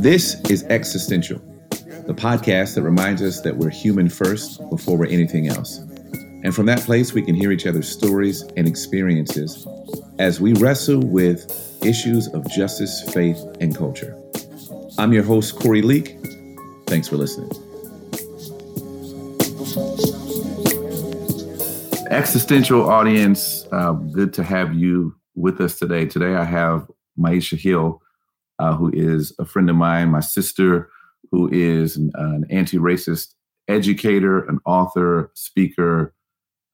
This is Existential, the podcast that reminds us that we're human first before we're anything else. And from that place, we can hear each other's stories and experiences as we wrestle with issues of justice, faith, and culture. I'm your host, Corey Leak. Thanks for listening. Existential audience, uh, good to have you with us today. Today, I have Maisha Hill, uh, who is a friend of mine, my sister, who is an, an anti-racist educator, an author, speaker.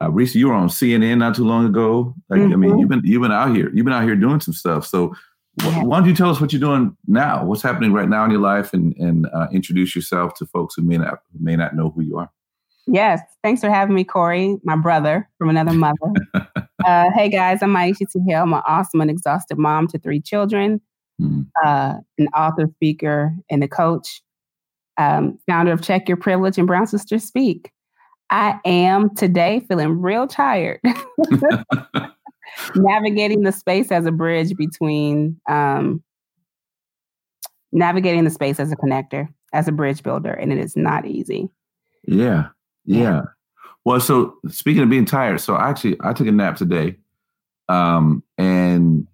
Uh, Reese, you were on CNN not too long ago. Like, mm-hmm. I mean, mm-hmm. you've been you've been out here, you've been out here doing some stuff. So, yeah. why don't you tell us what you're doing now? What's happening right now in your life, and and uh, introduce yourself to folks who may not who may not know who you are. Yes, thanks for having me, Corey, my brother from another mother. uh, hey guys, I'm Maisha T. Hill. I'm an awesome and exhausted mom to three children mm-hmm. uh, an author, speaker, and a coach, um, founder of Check Your Privilege and Brown Sisters Speak. I am today feeling real tired. navigating the space as a bridge between um, navigating the space as a connector, as a bridge builder, and it is not easy. Yeah, yeah. yeah. Well, so speaking of being tired, so actually I took a nap today, um, and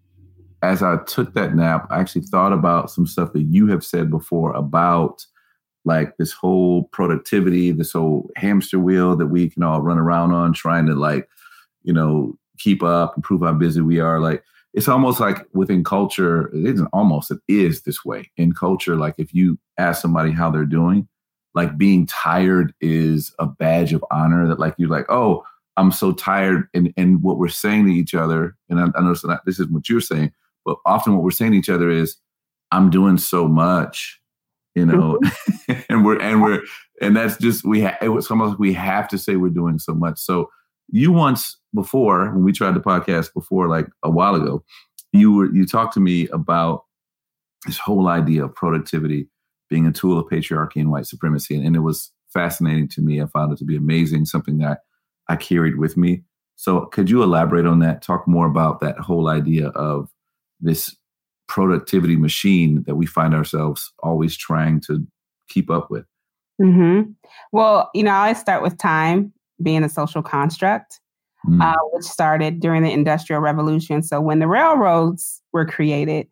as I took that nap, I actually thought about some stuff that you have said before about like this whole productivity, this whole hamster wheel that we can all run around on trying to like, you know, keep up and prove how busy we are. Like it's almost like within culture, it isn't almost, it is this way. In culture, like if you ask somebody how they're doing, like being tired is a badge of honor that like you're like, oh, I'm so tired. And and what we're saying to each other, and I, I know this is what you're saying, but often what we're saying to each other is, I'm doing so much, you know, mm-hmm. and we're, and we're, and that's just, we, ha- it was almost like we have to say we're doing so much. So you once before, when we tried the podcast before, like a while ago, you were, you talked to me about this whole idea of productivity being a tool of patriarchy and white supremacy. And, and it was fascinating to me. I found it to be amazing, something that I carried with me. So could you elaborate on that? Talk more about that whole idea of this productivity machine that we find ourselves always trying to keep up with? Mm-hmm. Well, you know, I start with time being a social construct, mm. uh, which started during the Industrial Revolution. So when the railroads were created,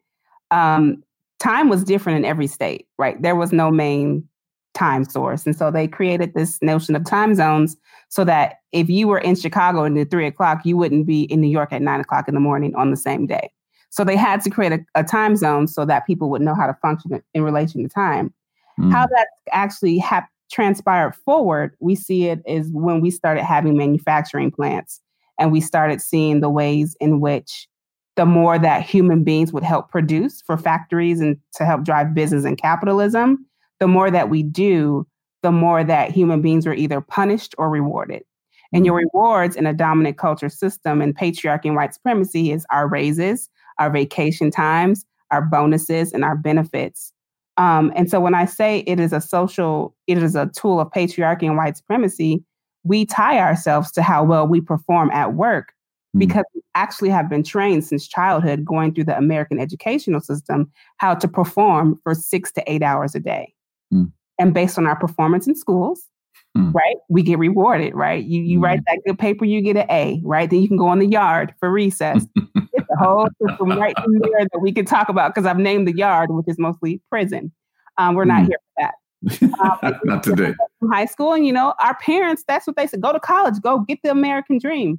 um, time was different in every state, right? There was no main time source. And so they created this notion of time zones so that if you were in Chicago at three o'clock, you wouldn't be in New York at nine o'clock in the morning on the same day. So they had to create a, a time zone so that people would know how to function in relation to time. Mm. How that actually transpired forward, we see it is when we started having manufacturing plants and we started seeing the ways in which the more that human beings would help produce for factories and to help drive business and capitalism, the more that we do, the more that human beings were either punished or rewarded. And your mm. rewards in a dominant culture system and patriarchy and white supremacy is our raises, our vacation times, our bonuses, and our benefits. Um, and so when I say it is a social, it is a tool of patriarchy and white supremacy, we tie ourselves to how well we perform at work mm. because we actually have been trained since childhood going through the American educational system how to perform for six to eight hours a day. Mm. And based on our performance in schools, mm. right, we get rewarded, right? You you write that good paper, you get an A, right? Then you can go in the yard for recess. the whole system right in there that we could talk about because I've named the yard, which is mostly prison. Um, we're not mm. here for that. Um, not today. High school, and you know, our parents, that's what they said go to college, go get the American dream.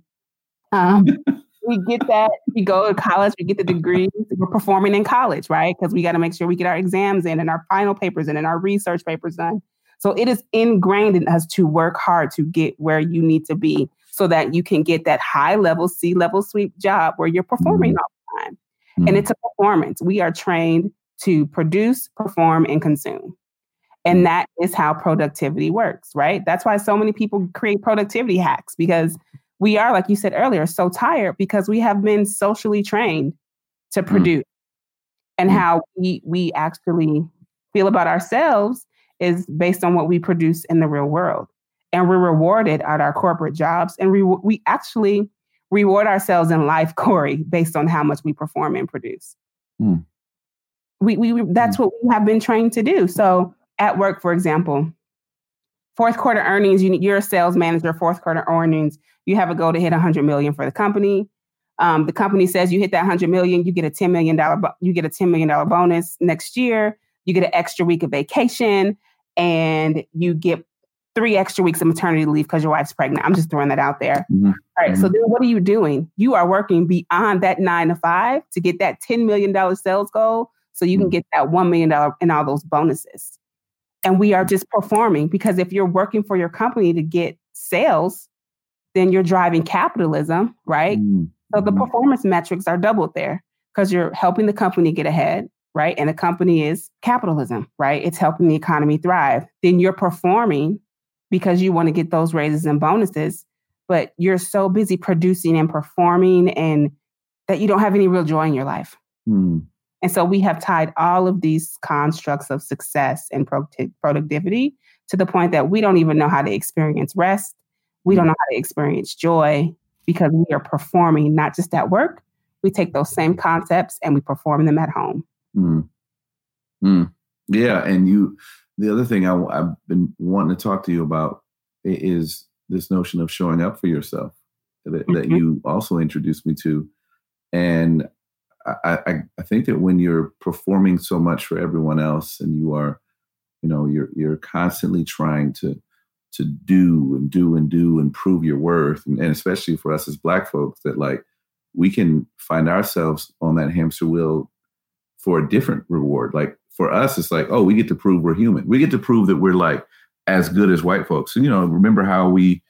Um, we get that, we go to college, we get the degrees, we're performing in college, right? Because we got to make sure we get our exams in and our final papers in and our research papers done. So it is ingrained in us to work hard to get where you need to be so that you can get that high level C level sweep job where you're performing mm-hmm. all the time. Mm-hmm. And it's a performance. We are trained to produce, perform, and consume. And mm-hmm. that is how productivity works, right? That's why so many people create productivity hacks because we are, like you said earlier, so tired because we have been socially trained to mm-hmm. produce. And mm-hmm. how we we actually feel about ourselves is based on what we produce in the real world and we're rewarded at our corporate jobs. And we, we actually reward ourselves in life, Corey, based on how much we perform and produce. Mm. We, we that's what we have been trained to do. So at work, for example, fourth quarter earnings, you, you're a sales manager, fourth quarter earnings, you have a goal to hit 100 million for the company. Um, the company says you hit that 100 million, you get a 10 million dollar you get a 10 million dollar bonus next year. You get an extra week of vacation, and you get three extra weeks of maternity leave because your wife's pregnant. I'm just throwing that out there. Mm-hmm. All right, mm-hmm. So then what are you doing? You are working beyond that nine to five to get that $10 million sales goal so you mm-hmm. can get that $1 million and all those bonuses. And we are just performing because if you're working for your company to get sales, then you're driving capitalism, right? Mm-hmm. So the mm-hmm. performance metrics are doubled there because you're helping the company get ahead, right? And the company is capitalism, right? It's helping the economy thrive. Then you're performing because you want to get those raises and bonuses, but you're so busy producing and performing and that you don't have any real joy in your life. Mm. And so we have tied all of these constructs of success and productivity to the point that we don't even know how to experience rest. We don't know how to experience joy because we are performing not just at work. We take those same concepts and we perform them at home. Mm. Mm. Yeah. And you, the other thing I, have been wanting to talk to you about is this notion of showing up for yourself that, mm-hmm. that you also introduced me to. And I, I, I think that when you're performing so much for everyone else and you are, you know, you're you're constantly trying to to do and do and do and prove your worth, and, and especially for us as Black folks, that like we can find ourselves on that hamster wheel for a different reward. Like for us, it's like, oh, we get to prove we're human. We get to prove that we're like as good as white folks. And you know, remember how we,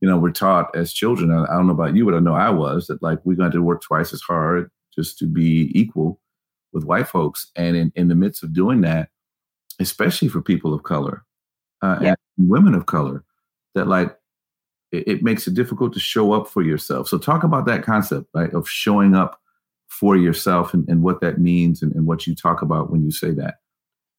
you know, we're taught as children. I, I don't know about you, but I know I was that like we're going to work twice as hard just to be equal with white folks. And in, in the midst of doing that, especially for people of color uh, and women of color, that like it, it, makes it difficult to show up for yourself. So talk about that concept right, of showing up for yourself and, and what that means and, and what you talk about when you say that.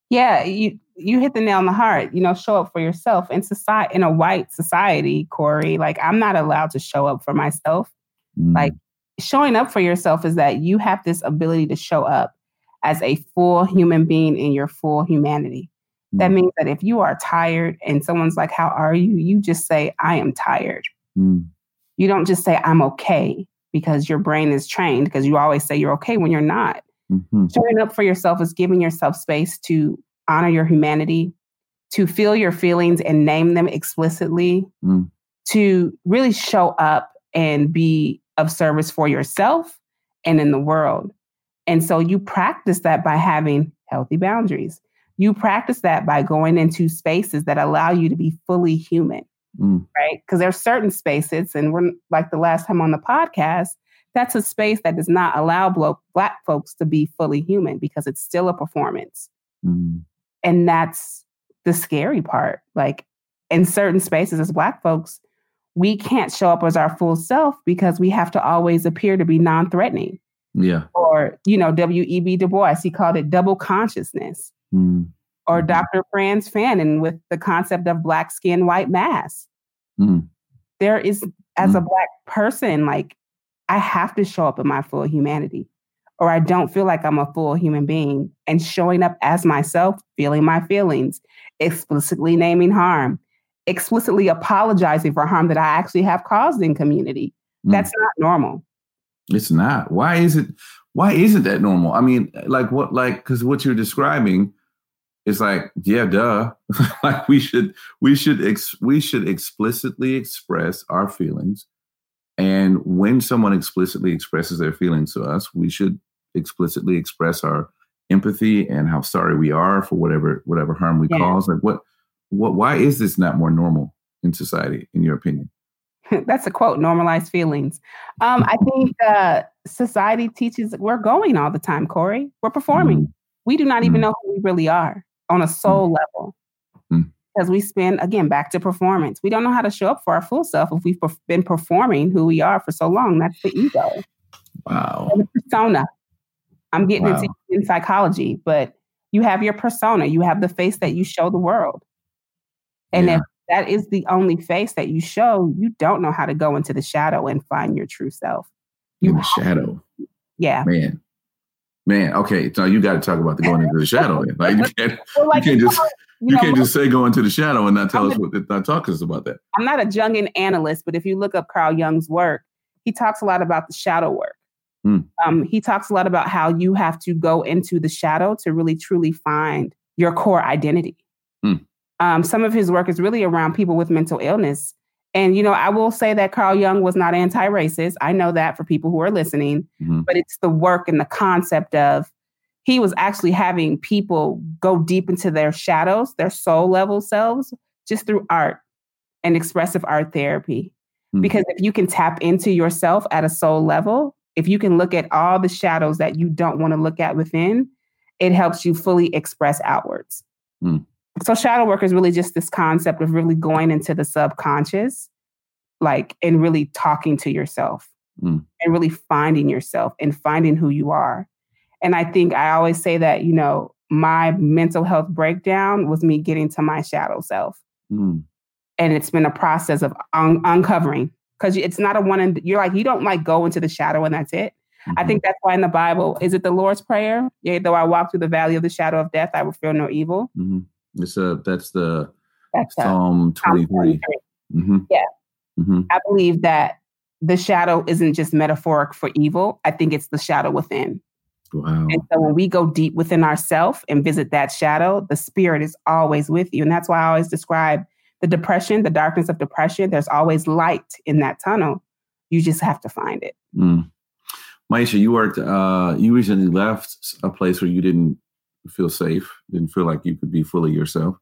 Yeah, you you hit the nail on the heart. You know, show up for yourself in society in a white society, Corey. Like I'm not allowed to show up for myself. Mm. Like showing up for yourself is that you have this ability to show up as a full human being in your full humanity. Mm. That means that if you are tired and someone's like, How are you? You just say, I am tired. Mm. You don't just say, I'm okay because your brain is trained because you always say you're okay when you're not. Mm-hmm. Showing up for yourself is giving yourself space to honor your humanity, to feel your feelings and name them explicitly, mm. to really show up and be of service for yourself and in the world. And so you practice that by having healthy boundaries. You practice that by going into spaces that allow you to be fully human, mm. right? Because there are certain spaces, and we're like the last time on the podcast, that's a space that does not allow blo- Black folks to be fully human because it's still a performance. Mm. And that's the scary part. Like in certain spaces as Black folks, we can't show up as our full self because we have to always appear to be non-threatening. Yeah. Or, you know, W.E.B. Du Bois, he called it double consciousness. Mm. Or mm-hmm. Dr. Frantz Fanon with the concept of black skin, white mass. Mm. There is, as mm. a black person, like I have to show up in my full humanity, or I don't feel like I'm a full human being. And showing up as myself, feeling my feelings, explicitly naming harm, explicitly apologizing for harm that I actually have caused in community. Mm. That's not normal. It's not. Why is it? Why isn't that normal? I mean, like what? Like because what you're describing is like, yeah, duh. like we should, we should, ex- we should explicitly express our feelings, and when someone explicitly expresses their feelings to us, we should explicitly express our empathy and how sorry we are for whatever whatever harm we yeah. cause. Like what what, why is this not more normal in society, in your opinion? That's a quote, normalized feelings. Um, I think uh, society teaches we're going all the time, Corey. We're performing. Mm. We do not even mm. know who we really are on a soul mm. level. Mm. Because we spend, again, back to performance. We don't know how to show up for our full self if we've been performing who we are for so long. That's the ego. Wow. the persona. I'm getting wow. into in psychology, but you have your persona, you have the face that you show the world. And yeah. if that is the only face that you show, you don't know how to go into the shadow and find your true self. You In the shadow. Yeah. Man. Man, okay, so you got to talk about the going into the shadow. Then. Like you can't, well, like, you can't just you, you know, can't just say go into the shadow and not tell I'm us what not talk to us about that. I'm not a Jungian analyst, but if you look up Carl Jung's work, he talks a lot about the shadow work. Mm. Um, he talks a lot about how you have to go into the shadow to really truly find your core identity. Mm. Um, some of his work is really around people with mental illness. And, you know, I will say that Carl Jung was not anti racist. I know that for people who are listening, mm-hmm. but it's the work and the concept of he was actually having people go deep into their shadows, their soul level selves, just through art and expressive art therapy. Mm-hmm. Because if you can tap into yourself at a soul level, if you can look at all the shadows that you don't want to look at within, it helps you fully express outwards. Mm. So, shadow work is really just this concept of really going into the subconscious, like, and really talking to yourself mm. and really finding yourself and finding who you are. And I think I always say that, you know, my mental health breakdown was me getting to my shadow self. Mm. And it's been a process of un- uncovering because it's not a one and you're like, you don't like go into the shadow and that's it. Mm-hmm. I think that's why in the Bible, is it the Lord's Prayer? Yeah, though I walk through the valley of the shadow of death, I will feel no evil. Mm-hmm. It's a, that's the that's Psalm 23. 23. Mm-hmm. Yeah. Mm-hmm. I believe that the shadow isn't just metaphoric for evil. I think it's the shadow within. Wow. And so when we go deep within ourselves and visit that shadow, the spirit is always with you. And that's why I always describe the depression, the darkness of depression. There's always light in that tunnel. You just have to find it. Mm. Maisha, you worked, uh, you recently left a place where you didn't feel safe, didn't feel like you could be fully yourself.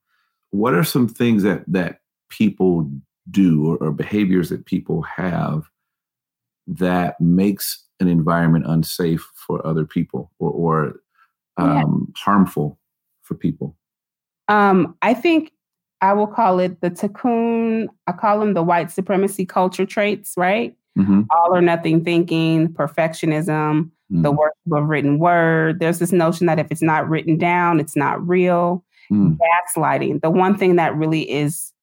What are some things that that people do or, or behaviors that people have that makes an environment unsafe for other people or, or um, yeah. harmful for people? Um, I think I will call it the tikkun. I call them the white supremacy culture traits, right? Mm-hmm. All or nothing thinking, perfectionism, mm-hmm. the worship of written word. There's this notion that if it's not written down, it's not real. Mm. Gaslighting. The one thing that really is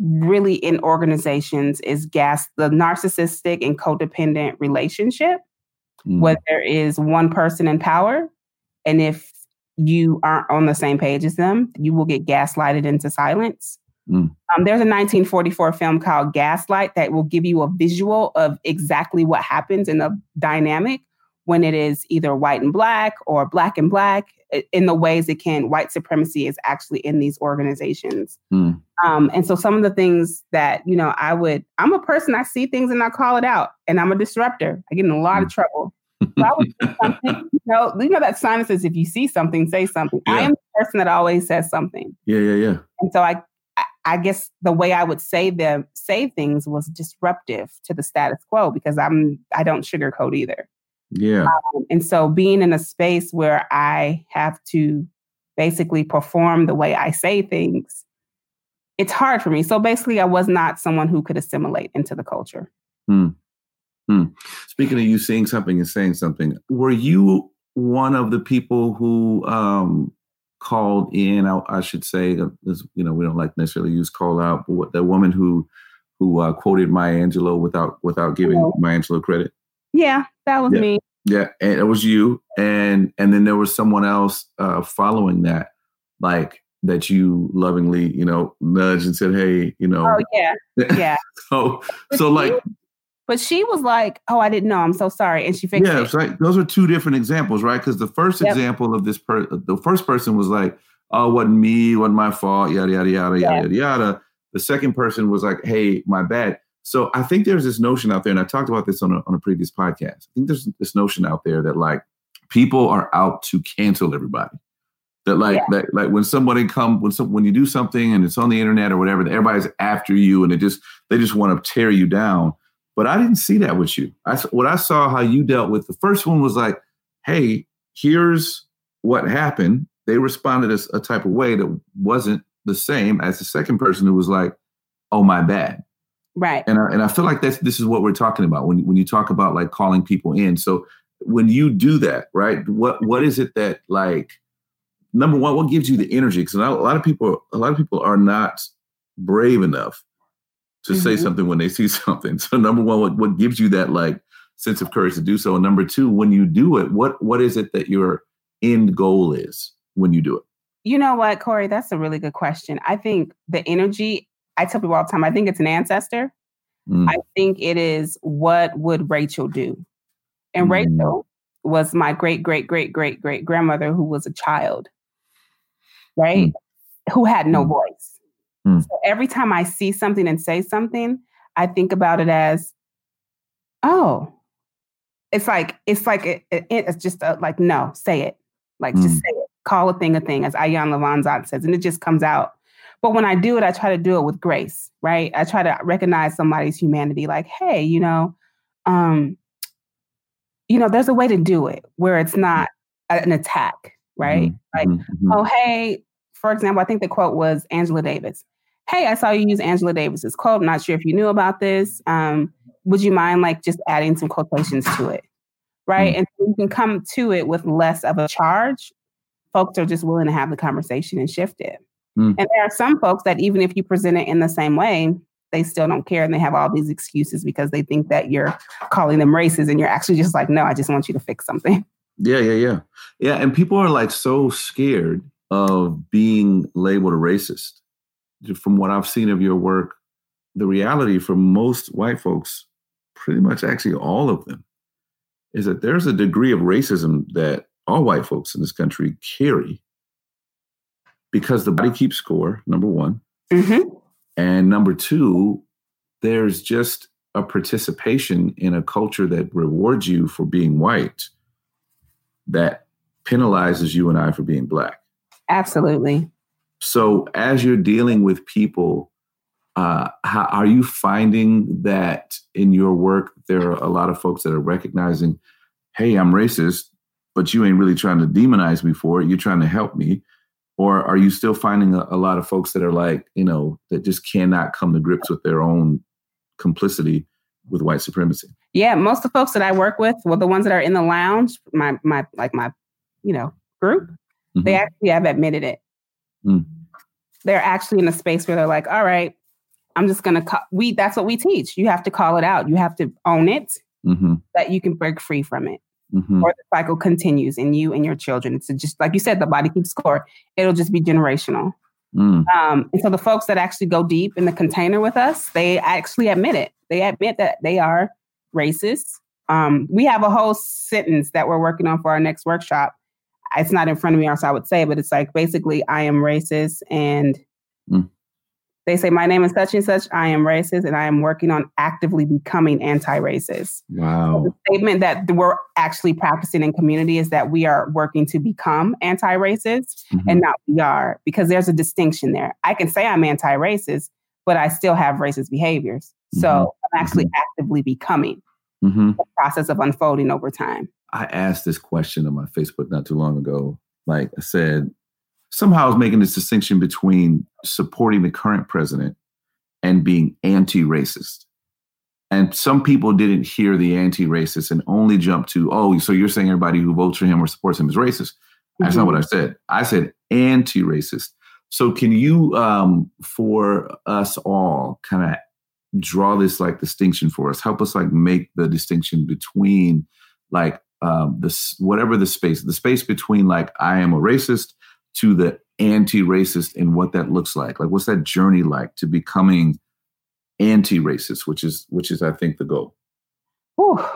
really in organizations is gas the narcissistic and codependent relationship mm. where there is one person in power and if you aren't on the same page as them you will get gaslighted into silence mm. um, there's a 1944 film called gaslight that will give you a visual of exactly what happens in a dynamic when it is either white and black or black and black in the ways it can white supremacy is actually in these organizations mm. um, and so some of the things that you know i would i'm a person i see things and i call it out and i'm a disruptor i get in a lot of mm. trouble so I would something, you know, you know that sign says if you see something, say something. Yeah. I am the person that always says something. Yeah, yeah, yeah. And so I, I guess the way I would say them, say things was disruptive to the status quo because I'm, I don't sugarcoat either. Yeah. Um, and so being in a space where I have to basically perform the way I say things, it's hard for me. So basically, I was not someone who could assimilate into the culture. Hmm. Hmm. Speaking of you seeing something and saying something, were you one of the people who um, called in? I, I should say, uh, you know, we don't like necessarily use call out, but what, the woman who who uh, quoted Maya Angelou without without giving oh. Maya Angelou credit. Yeah, that was yeah. me. Yeah, and it was you, and and then there was someone else uh, following that, like that you lovingly, you know, nudged and said, "Hey, you know." Oh yeah, yeah. so so like. But she was like, "Oh, I didn't know. I'm so sorry," and she fixed yeah, it. Yeah, right. Those are two different examples, right? Because the first yep. example of this per, the first person was like, "Oh, wasn't me, wasn't my fault," yada yada yada yeah. yada yada. The second person was like, "Hey, my bad." So I think there's this notion out there, and I talked about this on a, on a previous podcast. I think there's this notion out there that like people are out to cancel everybody. That like yeah. that like when somebody come when some when you do something and it's on the internet or whatever, that everybody's after you and they just they just want to tear you down. But I didn't see that with you. I what I saw how you dealt with the first one was like, hey, here's what happened. They responded as a type of way that wasn't the same as the second person who was like, oh my bad Right. And I, and I feel like that's this is what we're talking about when when you talk about like calling people in. So when you do that, right? What what is it that like number one, what gives you the energy? Because a lot of people a lot of people are not brave enough to mm-hmm. say something when they see something. So number one, what what gives you that like sense of courage to do so? And number two, when you do it, what what is it that your end goal is when you do it? You know what, Corey? That's a really good question. I think the energy, I tell people all the time, I think it's an ancestor. Mm. I think it is what would Rachel do? And mm. Rachel was my great, great, great, great, great grandmother who was a child, right? Mm. Who had no mm. voice. Mm. So every time I see something and say something, I think about it as, oh, it's like, it's like, it, it, it's just a, like, no, say it. Like, just mm. say it. Call a thing a thing, as Iyanla Vanzant says, and it just comes out. But when I do it, I try to do it with grace, right? I try to recognize somebody's humanity, like, hey, you know, um, you know, there's a way to do it where it's mm-hmm. not an attack, right? Mm-hmm. Like, mm-hmm. oh, hey, for example, I think the quote was Angela Davis. Hey, I saw you use Angela Davis's quote. I'm not sure if you knew about this. Um, would you mind like just adding some quotations to it? Right. Mm-hmm. And so you can come to it with less of a charge. Folks are just willing to have the conversation and shift it. Mm. And there are some folks that even if you present it in the same way, they still don't care and they have all these excuses because they think that you're calling them racist and you're actually just like no i just want you to fix something yeah yeah yeah yeah and people are like so scared of being labeled a racist from what i've seen of your work the reality for most white folks pretty much actually all of them is that there's a degree of racism that all white folks in this country carry because the body keeps score number one mm-hmm. And number two, there's just a participation in a culture that rewards you for being white that penalizes you and I for being black. Absolutely. So as you're dealing with people, uh, how, are you finding that in your work there are a lot of folks that are recognizing, hey, I'm racist, but you ain't really trying to demonize me for it. You're trying to help me or are you still finding a, a, lot of folks that are like you know that just cannot come to grips with their own complicity with white supremacy yeah most of the folks that i work with well the ones that are in the lounge my my like my you know group mm-hmm. they actually have admitted it mm. they're actually in a space where they're like all right i'm just gonna call we that's what we teach you have to call it out you have to own it mm-hmm. that you can break free from it mm-hmm. or the cycle continues in you and your children. It's just like you said, the body keeps score. It'll just be generational. Mm. Um, and so the folks that actually go deep in the container with us, they actually admit it. They admit that they are racist. Um, we have a whole sentence that we're working on for our next workshop. It's not in front of me, or so I would say, but it's like basically, I am racist and mm. They say, My name is such and such. I am racist and I am working on actively becoming anti racist. Wow. So the statement that we're actually practicing in community is that we are working to become anti racist mm-hmm. and not we are, because there's a distinction there. I can say I'm anti racist, but I still have racist behaviors. Mm-hmm. So I'm actually mm-hmm. actively becoming mm-hmm. the process of unfolding over time. I asked this question on my Facebook not too long ago. Like I said, somehow I was making this distinction between supporting the current president and being anti-racist. And some people didn't hear the anti-racist and only jumped to, oh, so you're saying everybody who votes for him or supports him is racist. That's mm-hmm. not what I said. I said anti-racist. So can you, um, for us all, kind of draw this like distinction for us? Help us like make the distinction between like um, this whatever the space, the space between like I am a racist to the anti-racist and what that looks like. Like what's that journey like to becoming anti-racist which is which is i think the goal. Because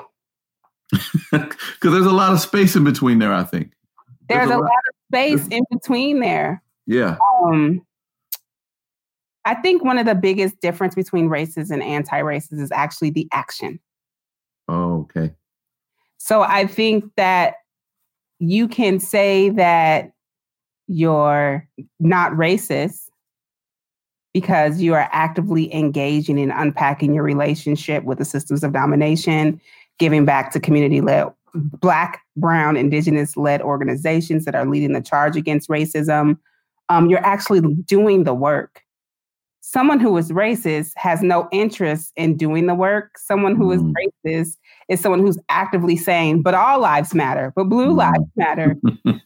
there's a lot of space in between there i think. There's, there's a, lot, lot of space in between there. Yeah. Um i think one of the biggest difference between races and anti-races is actually the action oh okay so i think that you can say that you're not racist because you are actively engaging in unpacking your relationship with the systems of domination, giving back to community led Black, Brown, Indigenous led organizations that are leading the charge against racism. Um, you're actually doing the work. Someone who is racist has no interest in doing the work. Someone who is mm. racist is someone who's actively saying, but all lives matter, but blue mm. lives matter.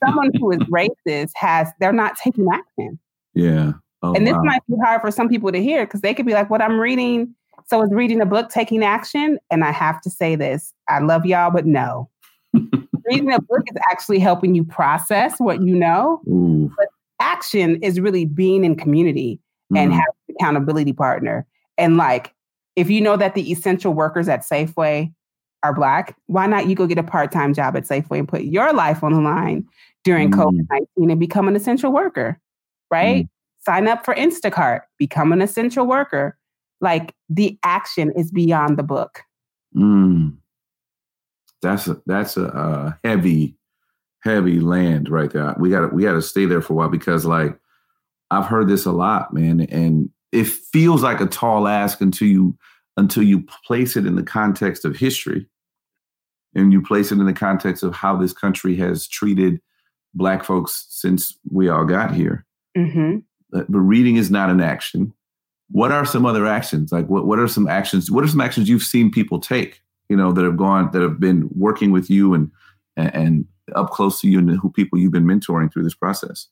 someone who is racist has, they're not taking action. Yeah. Oh, and this wow. might be hard for some people to hear because they could be like, what I'm reading So is reading a book taking action? And I have to say this I love y'all, but no. reading a book is actually helping you process what you know. Ooh. But action is really being in community mm. and having an accountability partner. And like, if you know that the essential workers at Safeway are Black, why not you go get a part time job at Safeway and put your life on the line during mm. COVID 19 and become an essential worker, right? Mm. Sign up for Instacart, become an essential worker. Like the action is beyond the book. Mm. That's a that's a, a heavy, heavy land right there. We got to we got to stay there for a while because like I've heard this a lot, man, and it feels like a tall ask until you until you place it in the context of history and you place it in the context of how this country has treated black folks since we all got here. Mm-hmm. But, but, reading is not an action. What are some other actions? Like what, what are some actions? What are some actions you've seen people take, you know, that have gone, that have been working with you and, and, and up close to you and who people you've been mentoring through this process?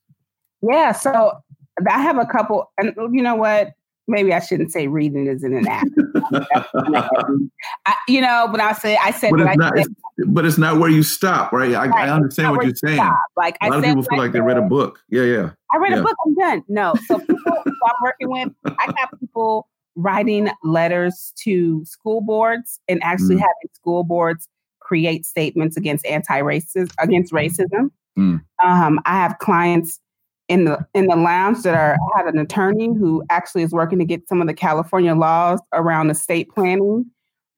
Yeah. So I have a couple, and you know what? maybe I shouldn't say reading isn't an. I, you know, but I say I said, but it's, not, said, it's, but it's not where you stop, right? I, right. I understand what you're saying. Stop. Like a lot of people feel like they read a book. Yeah, yeah. I read yeah. a book. I'm done. No, so people I'm working with, I got people writing letters to school boards and actually mm. having school boards create statements against anti-racism against racism. Mm. Um, I have clients in the in the lounge that are had an attorney who actually is working to get some of the California laws around estate planning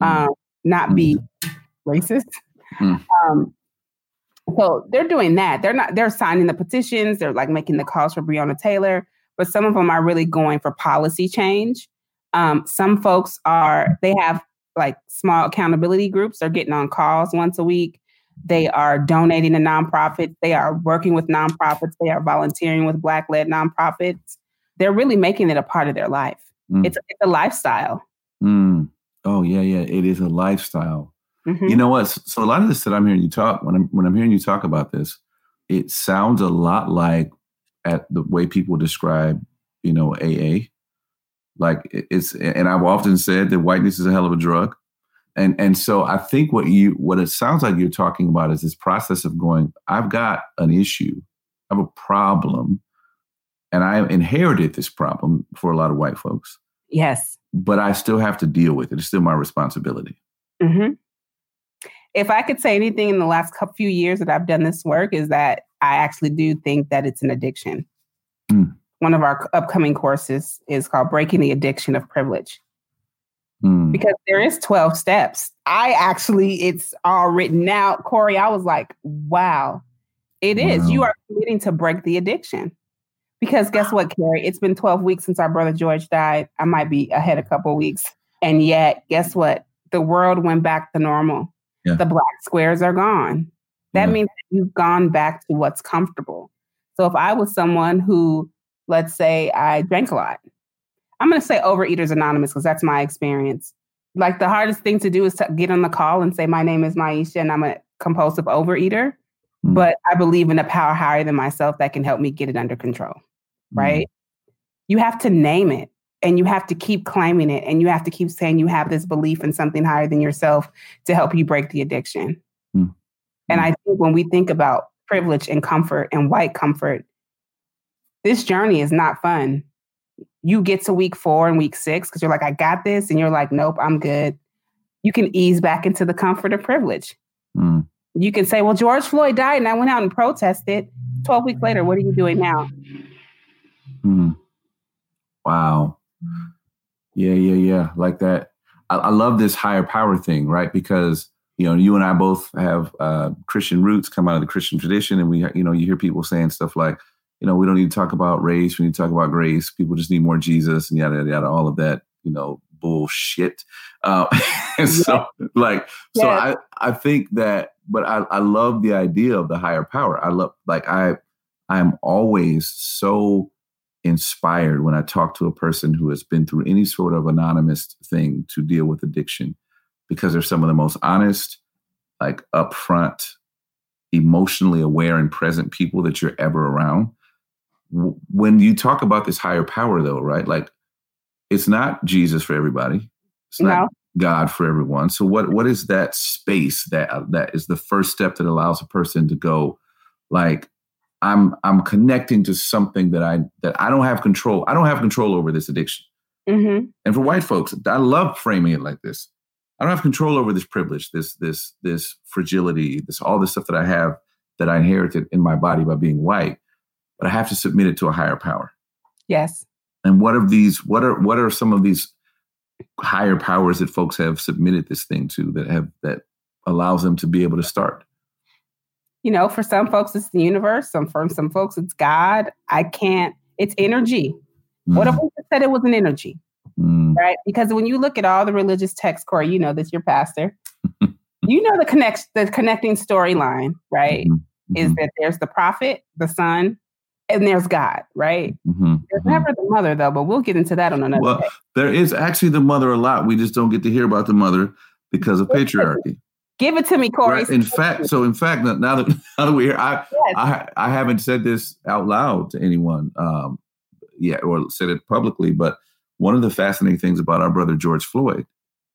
mm. um, not be mm. racist. Mm. Um, so they're doing that. They're not. They're signing the petitions. They're like making the calls for Breonna Taylor. But some of them are really going for policy change. Um, some folks are. They have like small accountability groups. They're getting on calls once a week. They are donating to nonprofits. They are working with nonprofits. They are volunteering with Black led nonprofits. They're really making it a part of their life. Mm. It's, it's a lifestyle. Mm. Oh, yeah, yeah. It is a lifestyle. Mm-hmm. You know what? So, a lot of this that I'm hearing you talk, when I'm, when I'm hearing you talk about this, it sounds a lot like at the way people describe, you know, AA. Like it's, and I've often said that whiteness is a hell of a drug and and so i think what you what it sounds like you're talking about is this process of going i've got an issue i have a problem and i inherited this problem for a lot of white folks. Yes. But i still have to deal with it. It's still my responsibility. Mm-hmm. if i could say anything in the last couple few years that i've done this work is that i actually do think that it's an addiction. Mm. one of our upcoming courses is called breaking the addiction of privilege Mm. Because there is 12 steps. I actually, it's all written out. Corey, I was like, wow, it is. Wow. You are committing to break the addiction. Because guess what, Carrie? It's been 12 weeks since our brother George died. I might be ahead a couple weeks. And yet, guess what? The world went back to normal. Yeah. The black squares are gone. That yeah. means you've gone back to what's comfortable. So if I was someone who, let's say I drank a lot, I'm going to say Overeaters Anonymous because that's my experience. Like the hardest thing to do is to get on the call and say, My name is Maisha and I'm a compulsive overeater. Mm. But I believe in a power higher than myself that can help me get it under control. Mm. Right? You have to name it and you have to keep claiming it and you have to keep saying you have this belief in something higher than yourself to help you break the addiction. Mm. And I think when we think about privilege and comfort and white comfort, this journey is not fun you get to week four and week six because you're like, I got this. And you're like, nope, I'm good. You can ease back into the comfort of privilege. Mm. You can say, well, George Floyd died and I went out and protested. 12 weeks later, what are you doing now? Mm. Wow. Yeah, yeah, yeah. Like that. I, I, love this higher power thing, right? Because, you know, you and I both have uh, Christian roots, come out of the Christian tradition. And we, you know, you hear people saying stuff like, you know, we don't need to talk about race. We need to talk about grace. People just need more Jesus and yada, yada, yada all of that, you know, bullshit. Uh, and so, like, yeah. so I, I think that, but I, I love the idea of the higher power. I love, like, I, I'm always so inspired when I talk to a person who has been through any sort of anonymous thing to deal with addiction because they're some of the most honest, like upfront, emotionally aware and present people that you're ever around when you talk about this higher power though right like it's not jesus for everybody It's not no. God for everyone. So what what is that space that that is the first step that allows a person to go like I'm I'm connecting to something that I that I don't have control. I don't have control over this addiction. Mm-hmm. And for white folks, I love framing it like this. I don't have control over this privilege, this this this fragility, this all this stuff that I have that I inherited in my body by being white, but I have to submit it to a higher power. Yes. And what are these? What are what are some of these higher powers that folks have submitted this thing to that have that allows them to be able to start? You know, for some folks it's the universe. Some for some folks it's God. I can't. It's energy. Mm. What if we said it was an energy? Mm. Right? Because when you look at all the religious texts, Corey, you know this, your pastor. you know the connect the connecting storyline, right? Mm-hmm. Is mm-hmm. that there's the prophet, the son, and there's God, right? Mm-hmm. There's mm-hmm. never the mother though, but we'll get into that on another well, day. There is actually the mother a lot. We just don't get to hear about the mother because of patriarchy. Give it to me, Corey. Right. In fact, so in fact, now that now that we're here, I, yes. I I haven't said this out loud to anyone um, yet, or said it publicly. But one of the fascinating things about our brother George Floyd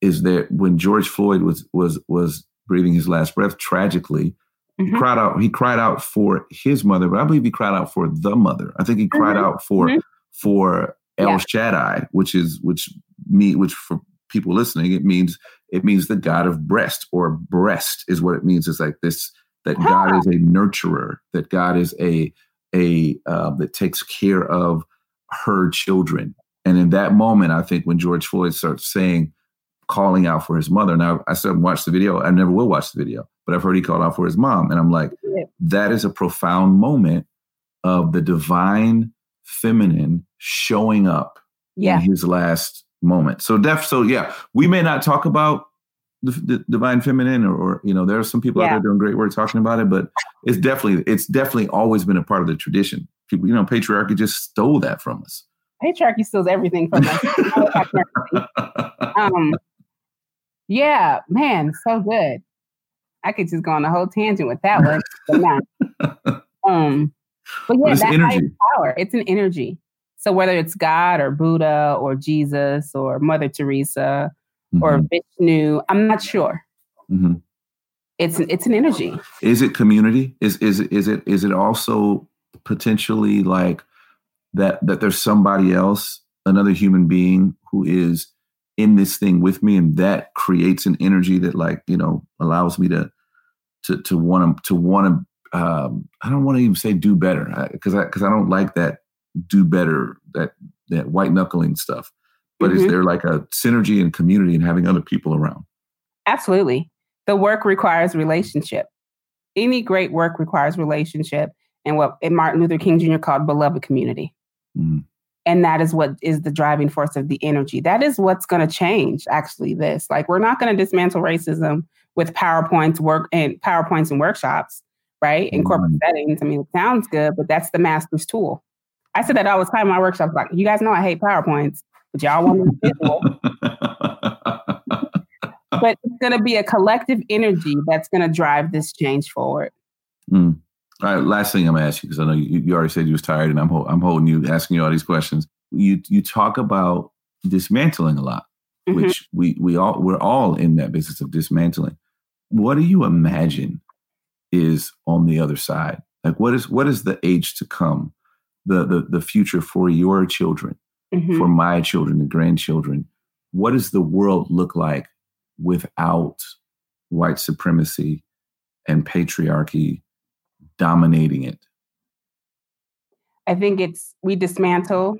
is that when George Floyd was was was breathing his last breath tragically, Mm-hmm. He cried out. He cried out for his mother, but I believe he cried out for the mother. I think he cried mm-hmm. out for mm-hmm. for El yeah. Shaddai, which is which me which for people listening, it means it means the God of breast or breast is what it means. It's like this that huh. God is a nurturer, that God is a a uh, that takes care of her children. And in that moment, I think when George Floyd starts saying, calling out for his mother. Now I still watched the video. I never will watch the video but I've heard he called out for his mom. And I'm like, yeah. that is a profound moment of the divine feminine showing up yeah. in his last moment. So def so yeah, we may not talk about the, the divine feminine or, or, you know, there are some people yeah. out there doing great work talking about it, but it's definitely it's definitely always been a part of the tradition. People, you know, patriarchy just stole that from us. Patriarchy steals everything from us. um, yeah, man, so good. I could just go on a whole tangent with that one, but not. Um, but yeah, that higher power. It's an energy. So whether it's God or Buddha or Jesus or Mother Teresa mm-hmm. or Vishnu, I'm not sure. Mm-hmm. It's an, it's an energy. Is it community? Is is is it is it also potentially like that that there's somebody else, another human being who is in this thing with me and that creates an energy that like you know allows me to to to want to to want to um, I don't want to even say do better because I because I, I don't like that do better that that white knuckling stuff. But mm-hmm. is there like a synergy and community and having other people around? Absolutely. The work requires relationship. Any great work requires relationship and what Martin Luther King Jr. called beloved community. Mm-hmm and that is what is the driving force of the energy. That is what's going to change actually this. Like we're not going to dismantle racism with powerpoints work and powerpoints and workshops right? In corporate mm-hmm. settings. I mean it sounds good but that's the master's tool. I said that all the time in my workshops like you guys know i hate powerpoints but y'all want me to but it's going to be a collective energy that's going to drive this change forward. Mm. All right, last thing I'm gonna ask you because I know you, you, already said you was tired, and I'm I'm holding you, asking you all these questions. You you talk about dismantling a lot, mm-hmm. which we we all we're all in that business of dismantling. What do you imagine is on the other side? Like what is what is the age to come, the the the future for your children, mm-hmm. for my children, the grandchildren? What does the world look like without white supremacy and patriarchy? Dominating it? I think it's we dismantle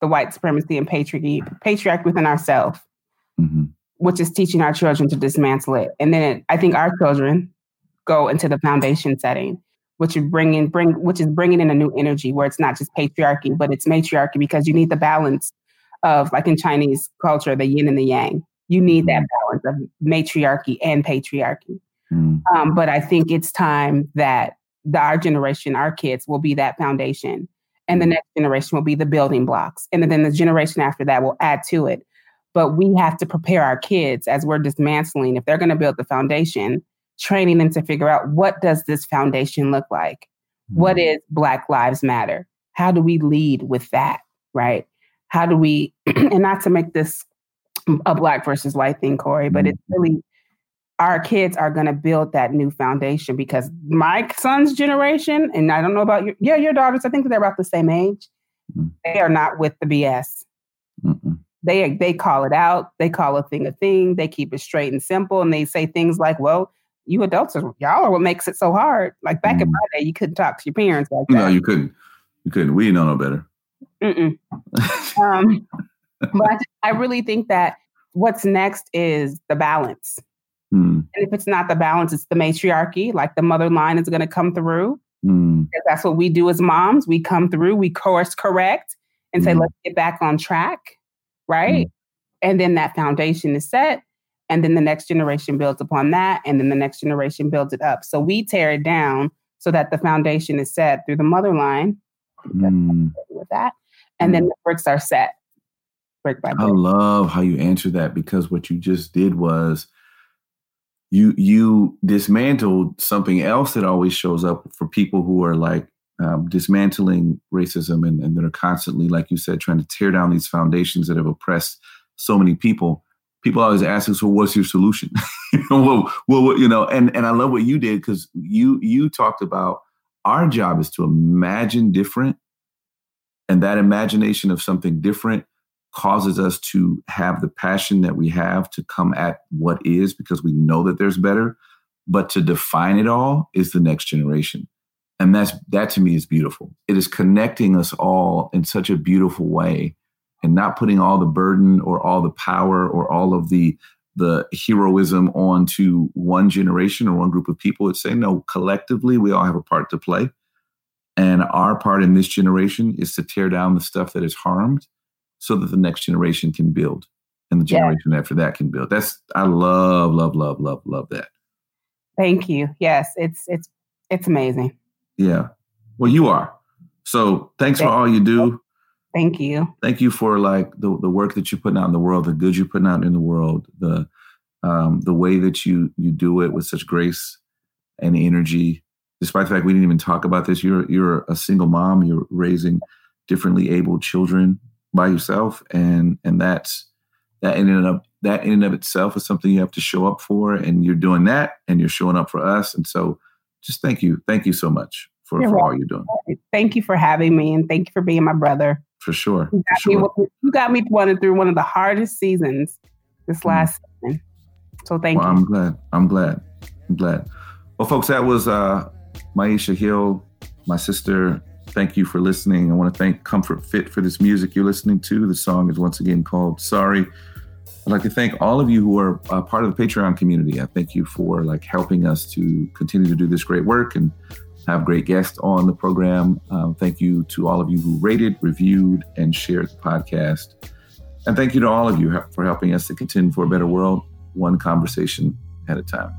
the white supremacy and patriarchy, patriarchy within ourselves, mm-hmm. which is teaching our children to dismantle it. And then it, I think our children go into the foundation setting, which is bringing bring which is bringing in a new energy where it's not just patriarchy, but it's matriarchy because you need the balance of like in Chinese culture, the yin and the yang. You need that mm-hmm. balance of matriarchy and patriarchy. Mm. Um, but I think it's time that the, our generation, our kids will be that foundation. And the mm-hmm. next generation will be the building blocks. And then the generation after that will add to it. But we have to prepare our kids as we're dismantling, if they're going to build the foundation, training them to figure out what does this foundation look like? What mm-hmm. is Black Lives Matter? How do we lead with that? Right? How do we, and not to make this a black versus white thing, Corey, but it's mm-hmm. really our kids are going to build that new foundation because my son's generation, and I don't know about your, yeah, your daughters, I think they're about the same age. Mm-hmm. They are not with the BS. Mm-mm. They they call it out. They call a thing a thing. They keep it straight and simple, and they say things like, "Well, you adults are y'all are what makes it so hard." Like back mm. in my day, you couldn't talk to your parents like that. No, you couldn't. You couldn't. We know no better. um, but I really think that what's next is the balance. Mm. And if it's not the balance, it's the matriarchy. Like the mother line is going to come through. Mm. That's what we do as moms. We come through, we course correct and say, mm. let's get back on track. Right. Mm. And then that foundation is set. And then the next generation builds upon that. And then the next generation builds it up. So we tear it down so that the foundation is set through the mother line. Mm. With that. And then mm. the bricks are set brick by brick. I love how you answer that because what you just did was you you dismantled something else that always shows up for people who are like um, dismantling racism and, and that are constantly, like you said, trying to tear down these foundations that have oppressed so many people. People always ask us, "Well, what's your solution?" well, well, you know, and and I love what you did because you you talked about our job is to imagine different, and that imagination of something different causes us to have the passion that we have to come at what is because we know that there's better. But to define it all is the next generation. And that's that to me is beautiful. It is connecting us all in such a beautiful way and not putting all the burden or all the power or all of the the heroism onto one generation or one group of people. It's saying no collectively we all have a part to play. And our part in this generation is to tear down the stuff that is harmed so that the next generation can build and the generation yeah. after that can build. That's I love, love, love, love, love that. Thank you. Yes, it's it's it's amazing. Yeah. Well, you are. So thanks Thank for all you do. Thank you. Thank you for like the, the work that you're putting out in the world, the good you're putting out in the world, the um, the way that you you do it with such grace and energy. Despite the fact we didn't even talk about this, you're you're a single mom. You're raising differently able children by yourself, and and that's that in and of that in and of itself is something you have to show up for, and you're doing that, and you're showing up for us, and so just thank you, thank you so much for, for all you're doing. Thank you for having me, and thank you for being my brother. For sure, you got, for sure. Me, you got me running through one of the hardest seasons this mm. last mm. season. So thank well, you. I'm glad. I'm glad. I'm glad. Well, folks, that was uh, Myisha Hill, my sister thank you for listening. I want to thank Comfort Fit for this music you're listening to. The song is once again called Sorry. I'd like to thank all of you who are part of the Patreon community. I thank you for like helping us to continue to do this great work and have great guests on the program. Um, thank you to all of you who rated, reviewed, and shared the podcast. And thank you to all of you for helping us to contend for a better world, one conversation at a time.